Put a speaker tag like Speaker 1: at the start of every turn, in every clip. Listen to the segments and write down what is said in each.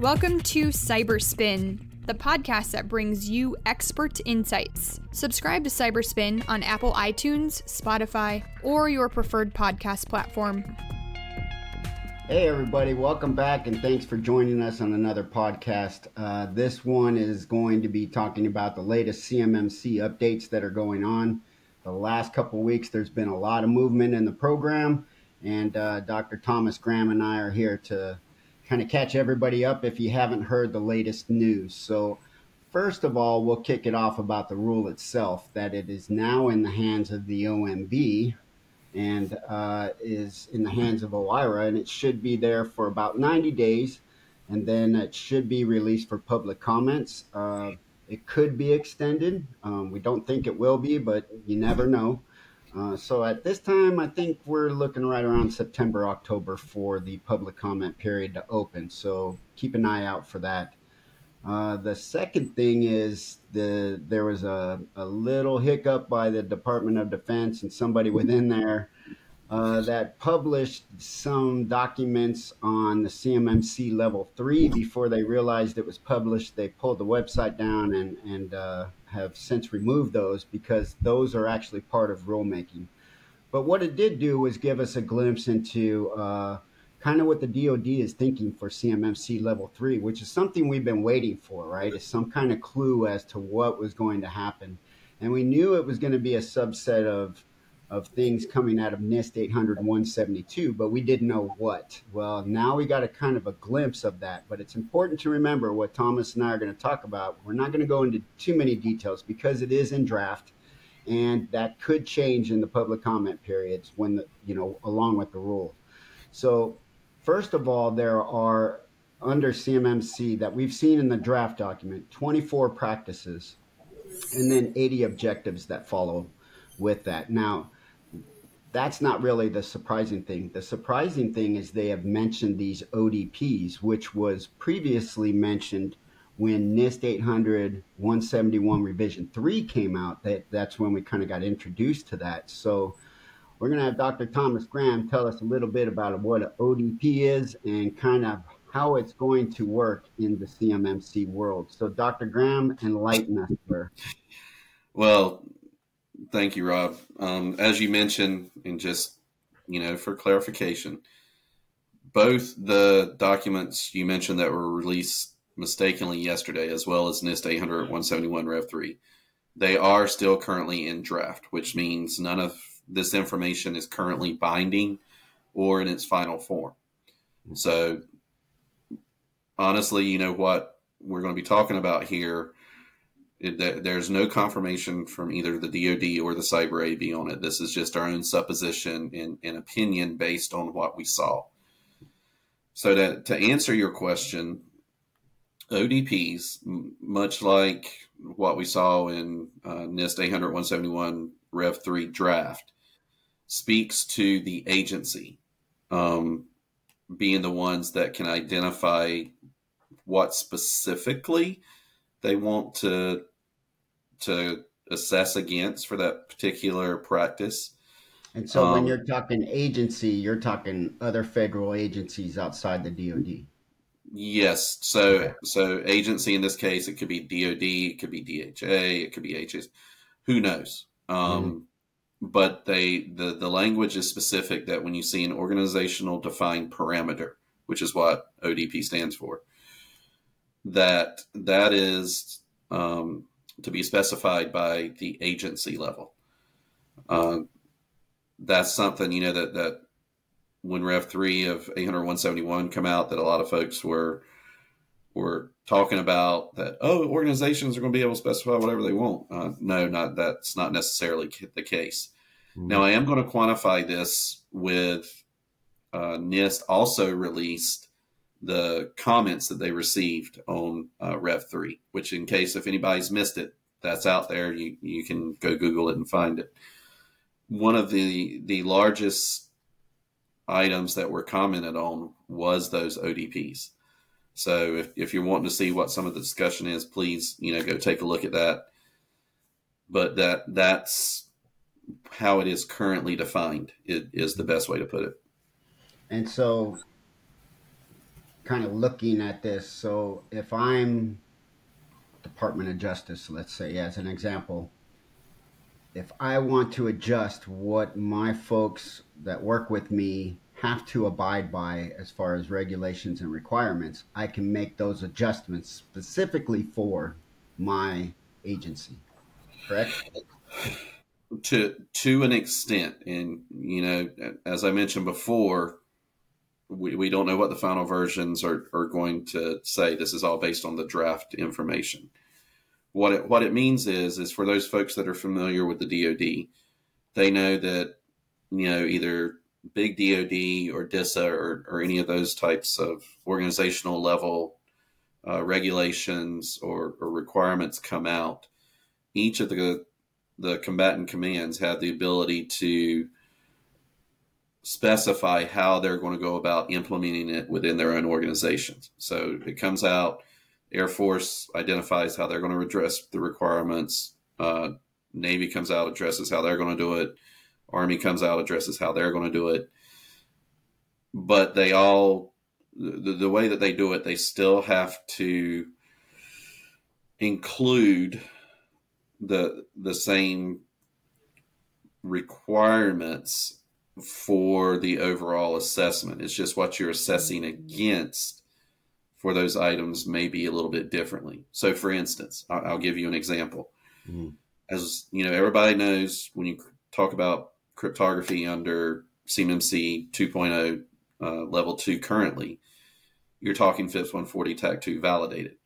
Speaker 1: Welcome to CyberSpin, the podcast that brings you expert insights. Subscribe to CyberSpin on Apple iTunes, Spotify, or your preferred podcast platform.
Speaker 2: Hey, everybody, welcome back and thanks for joining us on another podcast. Uh, this one is going to be talking about the latest CMMC updates that are going on. The last couple weeks, there's been a lot of movement in the program, and uh, Dr. Thomas Graham and I are here to kind of catch everybody up if you haven't heard the latest news. So, first of all, we'll kick it off about the rule itself that it is now in the hands of the OMB and uh, is in the hands of OIRA, and it should be there for about 90 days, and then it should be released for public comments. Uh, it could be extended. Um, we don't think it will be, but you never know. Uh, so at this time, I think we're looking right around September, October for the public comment period to open. So keep an eye out for that. Uh, the second thing is the there was a, a little hiccup by the Department of Defense and somebody within there uh, that published some documents on the CMMC level three before they realized it was published. They pulled the website down and and uh, have since removed those because those are actually part of rulemaking. But what it did do was give us a glimpse into uh, kind of what the DoD is thinking for CMMC level three, which is something we've been waiting for, right? Is some kind of clue as to what was going to happen, and we knew it was going to be a subset of of things coming out of NIST 800 172, but we didn't know what. Well, now we got a kind of a glimpse of that, but it's important to remember what Thomas and I are going to talk about. We're not going to go into too many details because it is in draft and that could change in the public comment periods when the, you know, along with the rule. So, first of all, there are under CMMC that we've seen in the draft document 24 practices and then 80 objectives that follow with that. Now, that's not really the surprising thing. The surprising thing is they have mentioned these ODPs, which was previously mentioned when NIST 800 171 revision 3 came out. That, that's when we kind of got introduced to that. So we're going to have Dr. Thomas Graham tell us a little bit about what an ODP is and kind of how it's going to work in the CMMC world. So, Dr. Graham, enlighten us, sir.
Speaker 3: Well, Thank you, Rob. Um, as you mentioned, and just you know, for clarification, both the documents you mentioned that were released mistakenly yesterday, as well as NIST 800 171 Rev 3, they are still currently in draft, which means none of this information is currently binding or in its final form. So, honestly, you know what we're going to be talking about here there's no confirmation from either the DoD or the Cyber AB on it. This is just our own supposition and, and opinion based on what we saw. So to, to answer your question, ODPs, much like what we saw in uh, NIST 800 171 Rev 3 draft, speaks to the agency um, being the ones that can identify what specifically they want to to assess against for that particular practice.
Speaker 2: And so, um, when you're talking agency, you're talking other federal agencies outside the DoD.
Speaker 3: Yes. So, okay. so agency in this case, it could be DoD, it could be DHA, it could be HS. Who knows? Um, mm-hmm. But they the the language is specific that when you see an organizational defined parameter, which is what ODP stands for, that that is um, to be specified by the agency level. Uh, that's something you know that that when Rev three of 800 171 come out, that a lot of folks were were talking about that. Oh, organizations are going to be able to specify whatever they want. Uh, no, not that's not necessarily the case. Mm-hmm. Now, I am going to quantify this with uh, NIST also released the comments that they received on uh, Rev 3, which, in case if anybody's missed it, that's out there. You, you can go Google it and find it. One of the, the largest items that were commented on was those ODPs. So if, if you're wanting to see what some of the discussion is, please, you know, go take a look at that. But that that's how it is currently defined. It is the best way to put it.
Speaker 2: And so kind of looking at this. So if I'm Department of Justice, let's say, as an example, if I want to adjust what my folks that work with me have to abide by as far as regulations and requirements, I can make those adjustments specifically for my agency. Correct?
Speaker 3: To to an extent, and you know, as I mentioned before, we, we don't know what the final versions are, are going to say. This is all based on the draft information. What it what it means is is for those folks that are familiar with the DoD, they know that you know either big DoD or DISA or, or any of those types of organizational level uh, regulations or, or, requirements come out, each of the the combatant commands have the ability to specify how they're going to go about implementing it within their own organizations. So it comes out. Air Force identifies how they're going to address the requirements. Uh, Navy comes out, addresses how they're going to do it. Army comes out, addresses how they're going to do it. But they all, the, the way that they do it, they still have to include the the same requirements for the overall assessment. It's just what you're assessing against for those items may be a little bit differently. So, for instance, I'll, I'll give you an example. Mm-hmm. As you know, everybody knows when you talk about cryptography under CMMC 2.0 uh, level 2 currently, you're talking FIPS 140 dash 2 validated.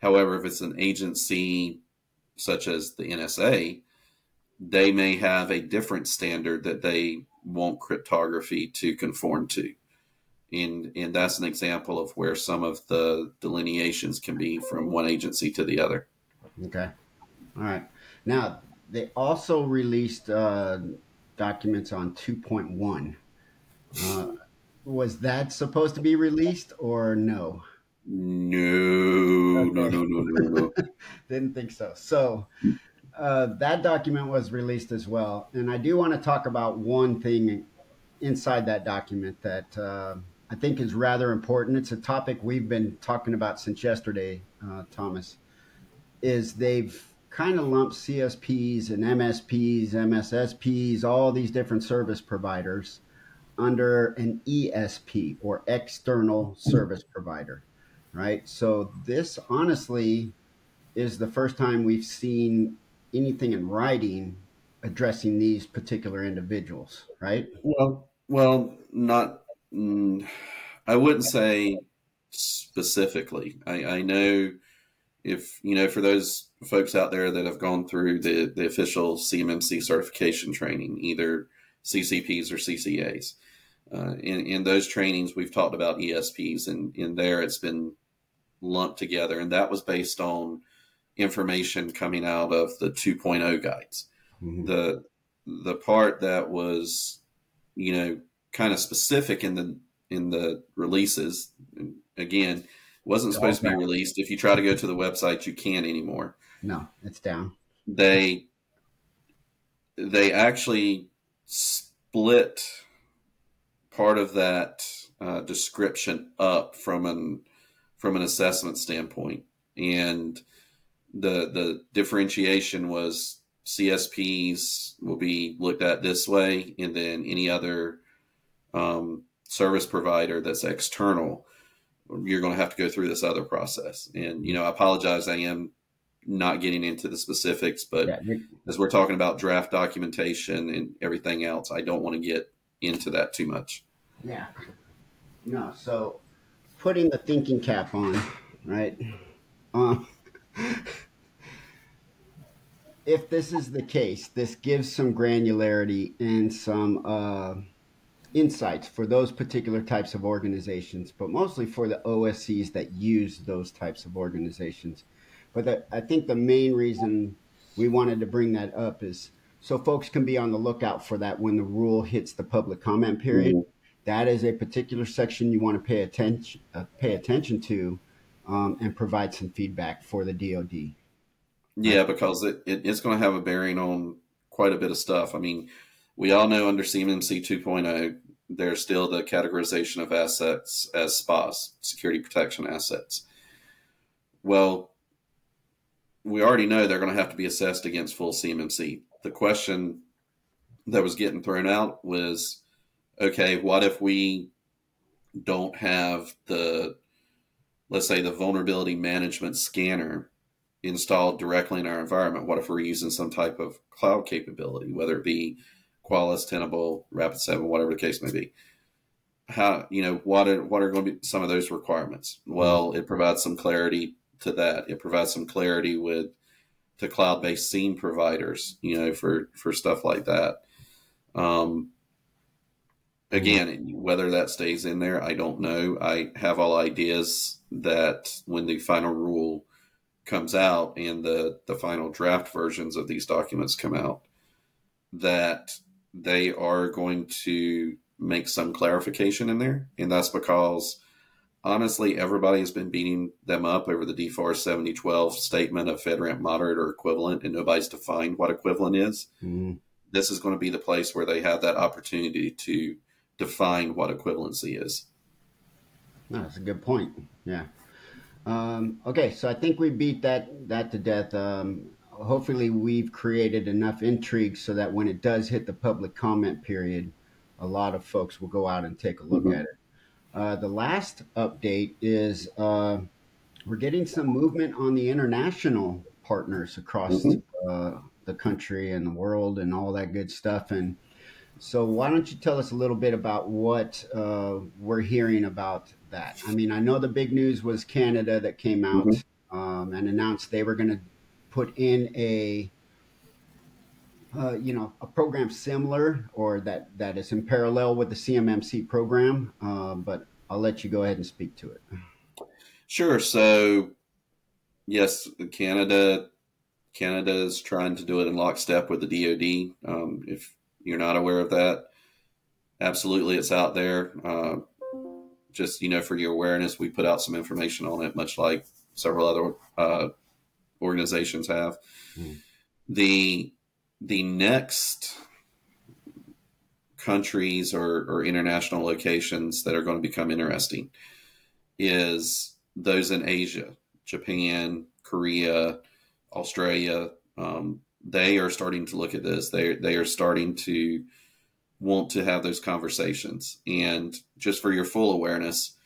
Speaker 3: However, if it's an agency such as the NSA, they may have a different standard that they want cryptography to conform to. And, and that's an example of where some of the delineations can be from one agency to the other.
Speaker 2: Okay. All right. Now, they also released uh, documents on 2.1. Uh, was that supposed to be released or no?
Speaker 3: No, okay. no, no, no, no, no.
Speaker 2: Didn't think so. So uh, that document was released as well. And I do want to talk about one thing inside that document that uh, I think is rather important. It's a topic we've been talking about since yesterday, uh, Thomas, is they've kind of lumped CSPs and MSPs, MSSPs, all these different service providers under an ESP or external service provider, right? So this honestly is the first time we've seen anything in writing addressing these particular individuals, right?
Speaker 3: Well, well, not. Mm, I wouldn't say specifically. I, I know if you know for those folks out there that have gone through the the official CMMC certification training, either CCPs or CCAs. Uh, in, in those trainings, we've talked about ESPs, and in there it's been lumped together, and that was based on information coming out of the 2.0 guides. Mm-hmm. The the part that was, you know, kind of specific in the in the releases, again, wasn't supposed to be released. If you try to go to the website, you can't anymore.
Speaker 2: No, it's down.
Speaker 3: They they actually split part of that uh, description up from an from an assessment standpoint, and the the differentiation was CSPs will be looked at this way, and then any other um, service provider that's external you're going to have to go through this other process. And, you know, I apologize. I am not getting into the specifics, but yeah, as we're talking about draft documentation and everything else, I don't want to get into that too much.
Speaker 2: Yeah. No. So putting the thinking cap on, right? Um, if this is the case, this gives some granularity and some, uh, insights for those particular types of organizations, but mostly for the OSCs that use those types of organizations. But the, I think the main reason we wanted to bring that up is so folks can be on the lookout for that when the rule hits the public comment period. Mm-hmm. That is a particular section you want to pay attention uh, pay attention to um, and provide some feedback for the DoD.
Speaker 3: Yeah, because it, it, it's going to have a bearing on quite a bit of stuff. I mean, we all know under CMMC 2.0, there's still the categorization of assets as SPAs, security protection assets. Well, we already know they're going to have to be assessed against full CMMC. The question that was getting thrown out was okay, what if we don't have the, let's say, the vulnerability management scanner installed directly in our environment? What if we're using some type of cloud capability, whether it be Qualys, Tenable, Rapid7, whatever the case may be? How you know what are what are going to be some of those requirements? Well, it provides some clarity to that. It provides some clarity with to cloud based SIEM providers, you know, for for stuff like that. Um, again, whether that stays in there, I don't know. I have all ideas that when the final rule comes out and the the final draft versions of these documents come out, that they are going to make some clarification in there, and that's because honestly, everybody has been beating them up over the DFARS 7012 statement of FedRAMP moderate or equivalent, and nobody's defined what equivalent is. Mm-hmm. This is going to be the place where they have that opportunity to define what equivalency is.
Speaker 2: No, that's a good point. Yeah. Um, okay, so I think we beat that that to death. Um, hopefully, we've created enough intrigue so that when it does hit the public comment period, a lot of folks will go out and take a look mm-hmm. at it. Uh, the last update is uh, we're getting some movement on the international partners across mm-hmm. uh, the country and the world and all that good stuff. And so, why don't you tell us a little bit about what uh, we're hearing about that? I mean, I know the big news was Canada that came out mm-hmm. um, and announced they were going to put in a uh, you know, a program similar or that, that is in parallel with the CMMC program, uh, but I'll let you go ahead and speak to it.
Speaker 3: Sure. So, yes, Canada Canada is trying to do it in lockstep with the DoD. Um, if you're not aware of that, absolutely, it's out there. Uh, just you know, for your awareness, we put out some information on it, much like several other uh, organizations have. Mm. The the next countries or, or, international locations that are going to become interesting is those in Asia, Japan, Korea, Australia. Um, they are starting to look at this. They they are starting to want to have those conversations. And just for your full awareness,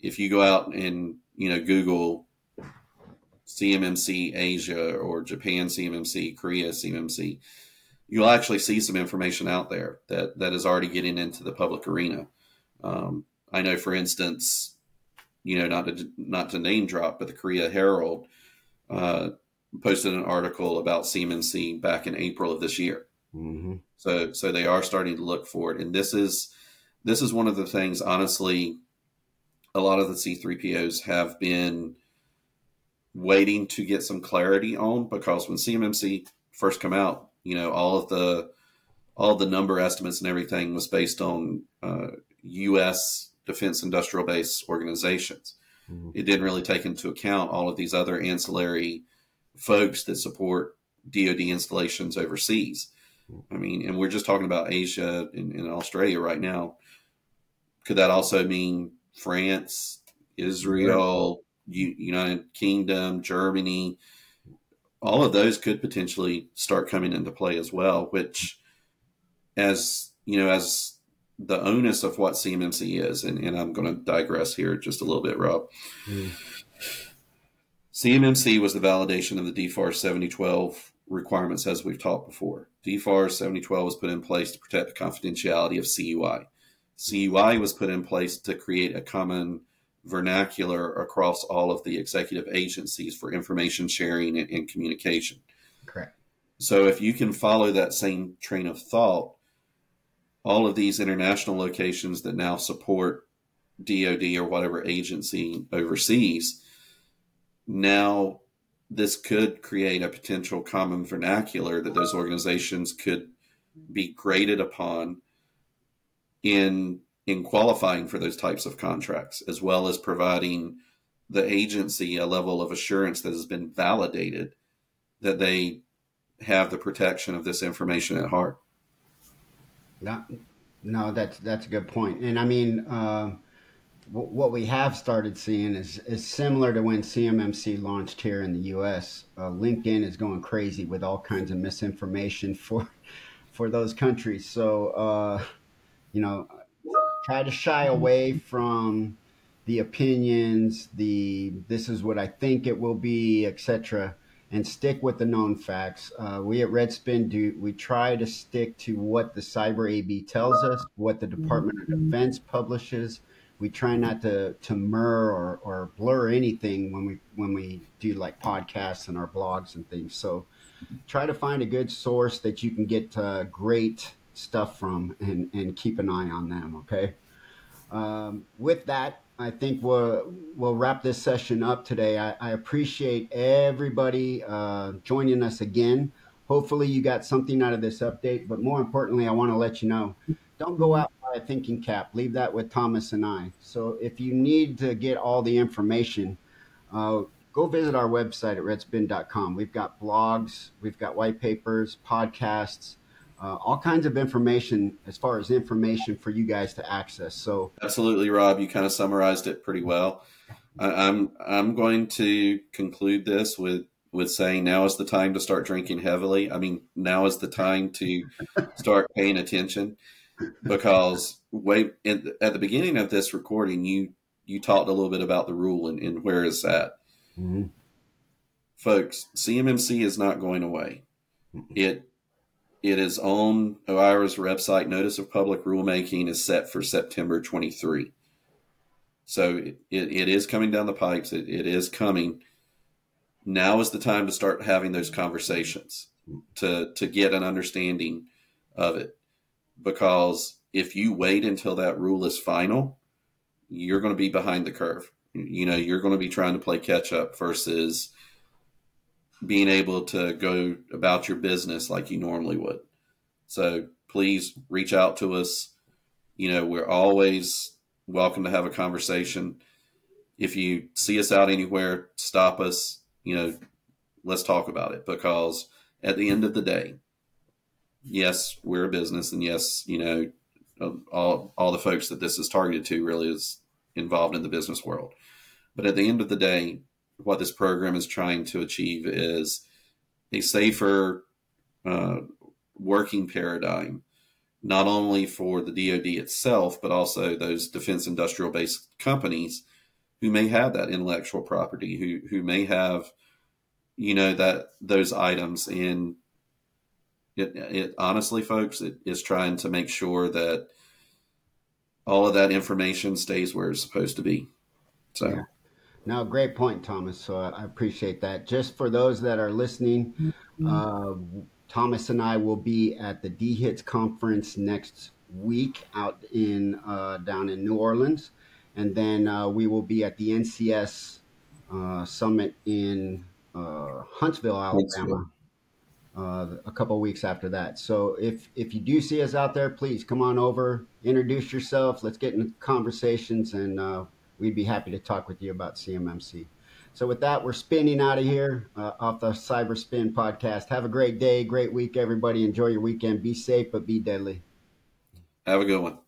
Speaker 3: if you go out and you know Google CMMC Asia or Japan CMMC, Korea CMMC, you'll actually see some information out there that, that is already getting into the public arena. Um, I know, for instance, you know, not to, not to name drop, but the Korea Herald uh, posted an article about CMMC back in April of this year. Mm-hmm. So, so they are starting to look for it, and this is this is one of the things. Honestly, a lot of the C3POs have been waiting to get some clarity on because when CMMC first come out, you know, all of the all of the number estimates and everything was based on uh, U.S. defense industrial base organizations. Mm-hmm. It didn't really take into account all of these other ancillary folks that support DoD installations overseas. I mean, and we're just talking about Asia and, and Australia right now. Could that also mean France, Israel, United Kingdom, Germany, all of those could potentially start coming into play as well, which as you know, as the onus of what CMMC is, and, and I'm going to digress here just a little bit, Rob. Mm. CMMC was the validation of the DFAR 7012 requirements as we've talked before. DFAR 7012 was put in place to protect the confidentiality of CUI. CUI was put in place to create a common vernacular across all of the executive agencies for information sharing and, and communication.
Speaker 2: Correct.
Speaker 3: So if you can follow that same train of thought, all of these international locations that now support DoD or whatever agency overseas, now this could create a potential common vernacular that those organizations could be graded upon in in qualifying for those types of contracts, as well as providing the agency a level of assurance that has been validated that they have the protection of this information at heart.
Speaker 2: Now, No, that's that's a good. And I mean, uh, what we have started seeing is is similar to when CMMC launched here in the U.S. Uh, LinkedIn is going crazy with all kinds of misinformation for for those countries. So, uh, you know, try to shy away from the opinions, the this is what I think it will be, etc and stick with the known facts. Uh, we at Redspin do we try to stick to what the Cyber AB tells us, what the Department of Defense publishes. We try not to to mur or, or blur anything when we when we do like podcasts and our blogs and things. So try to find a good source that you can get uh, great stuff from and and keep an eye on them. Okay. Um, with that, I think we'll we'll wrap this session up today. I, I appreciate everybody uh, joining us again. Hopefully, you got something out of this update. But more importantly, I want to let you know: don't go out a thinking cap. Leave that with Thomas and I. So, if you need to get all the information, uh, go visit our website at redspin.com. We've got blogs, we've got white papers, podcasts uh, all kinds of information as far as information for you guys to access. So
Speaker 3: absolutely, Rob, you kind of summarized it pretty well. I, I'm I'm going to conclude this with with saying now is the time to start drinking heavily. I mean, now is the time to start paying attention because way in, at the beginning of this recording, you you talked a little bit about the rule and, and where it's at. Mm-hmm. Folks, CMMC is not going away. It it is on OIRA's website. Notice of public rulemaking is set for September 23. So it, it, it is coming down the pipes. It, it is coming. Now is the time to start having those conversations to, to get an understanding of it. Because if you wait until that rule is final, you're going to be behind the curve. You know, you're going to be trying to play catch up versus being able to go about your business like you normally would. So please reach out to us. You know, we're always welcome to have a conversation. If you see us out anywhere, stop us. You know, let's talk about it because at the end of the day, yes, we're a business, and yes, you know, um, all all the folks that this is targeted to really is involved in the business world. But at the end of the day, what this program is trying to achieve is a safer uh, working paradigm, not only for the DoD itself, but also those defense industrial based companies who may have that intellectual property, who who may have, you know, that those items. And it, it honestly, folks, it is trying to make sure that all of that information stays where it's supposed to be. So. Yeah.
Speaker 2: No, great point, Thomas. So I appreciate that. Just for those that are listening, mm-hmm. uh, Thomas and I will be at the DHITS conference next week out in uh, down in New Orleans, and then uh, we will be at the NCS uh, summit in uh, Huntsville, Alabama. Uh, a couple weeks after that. So if if you do see us out there, please come on over, introduce yourself. Let's get in conversations and we'd be happy to talk with you about CMMC. So with that, we're spinning out of here uh, off the CyberSpin podcast. Have a great day, great week, everybody. Enjoy your weekend. Be safe, but be deadly.
Speaker 3: Have a good one.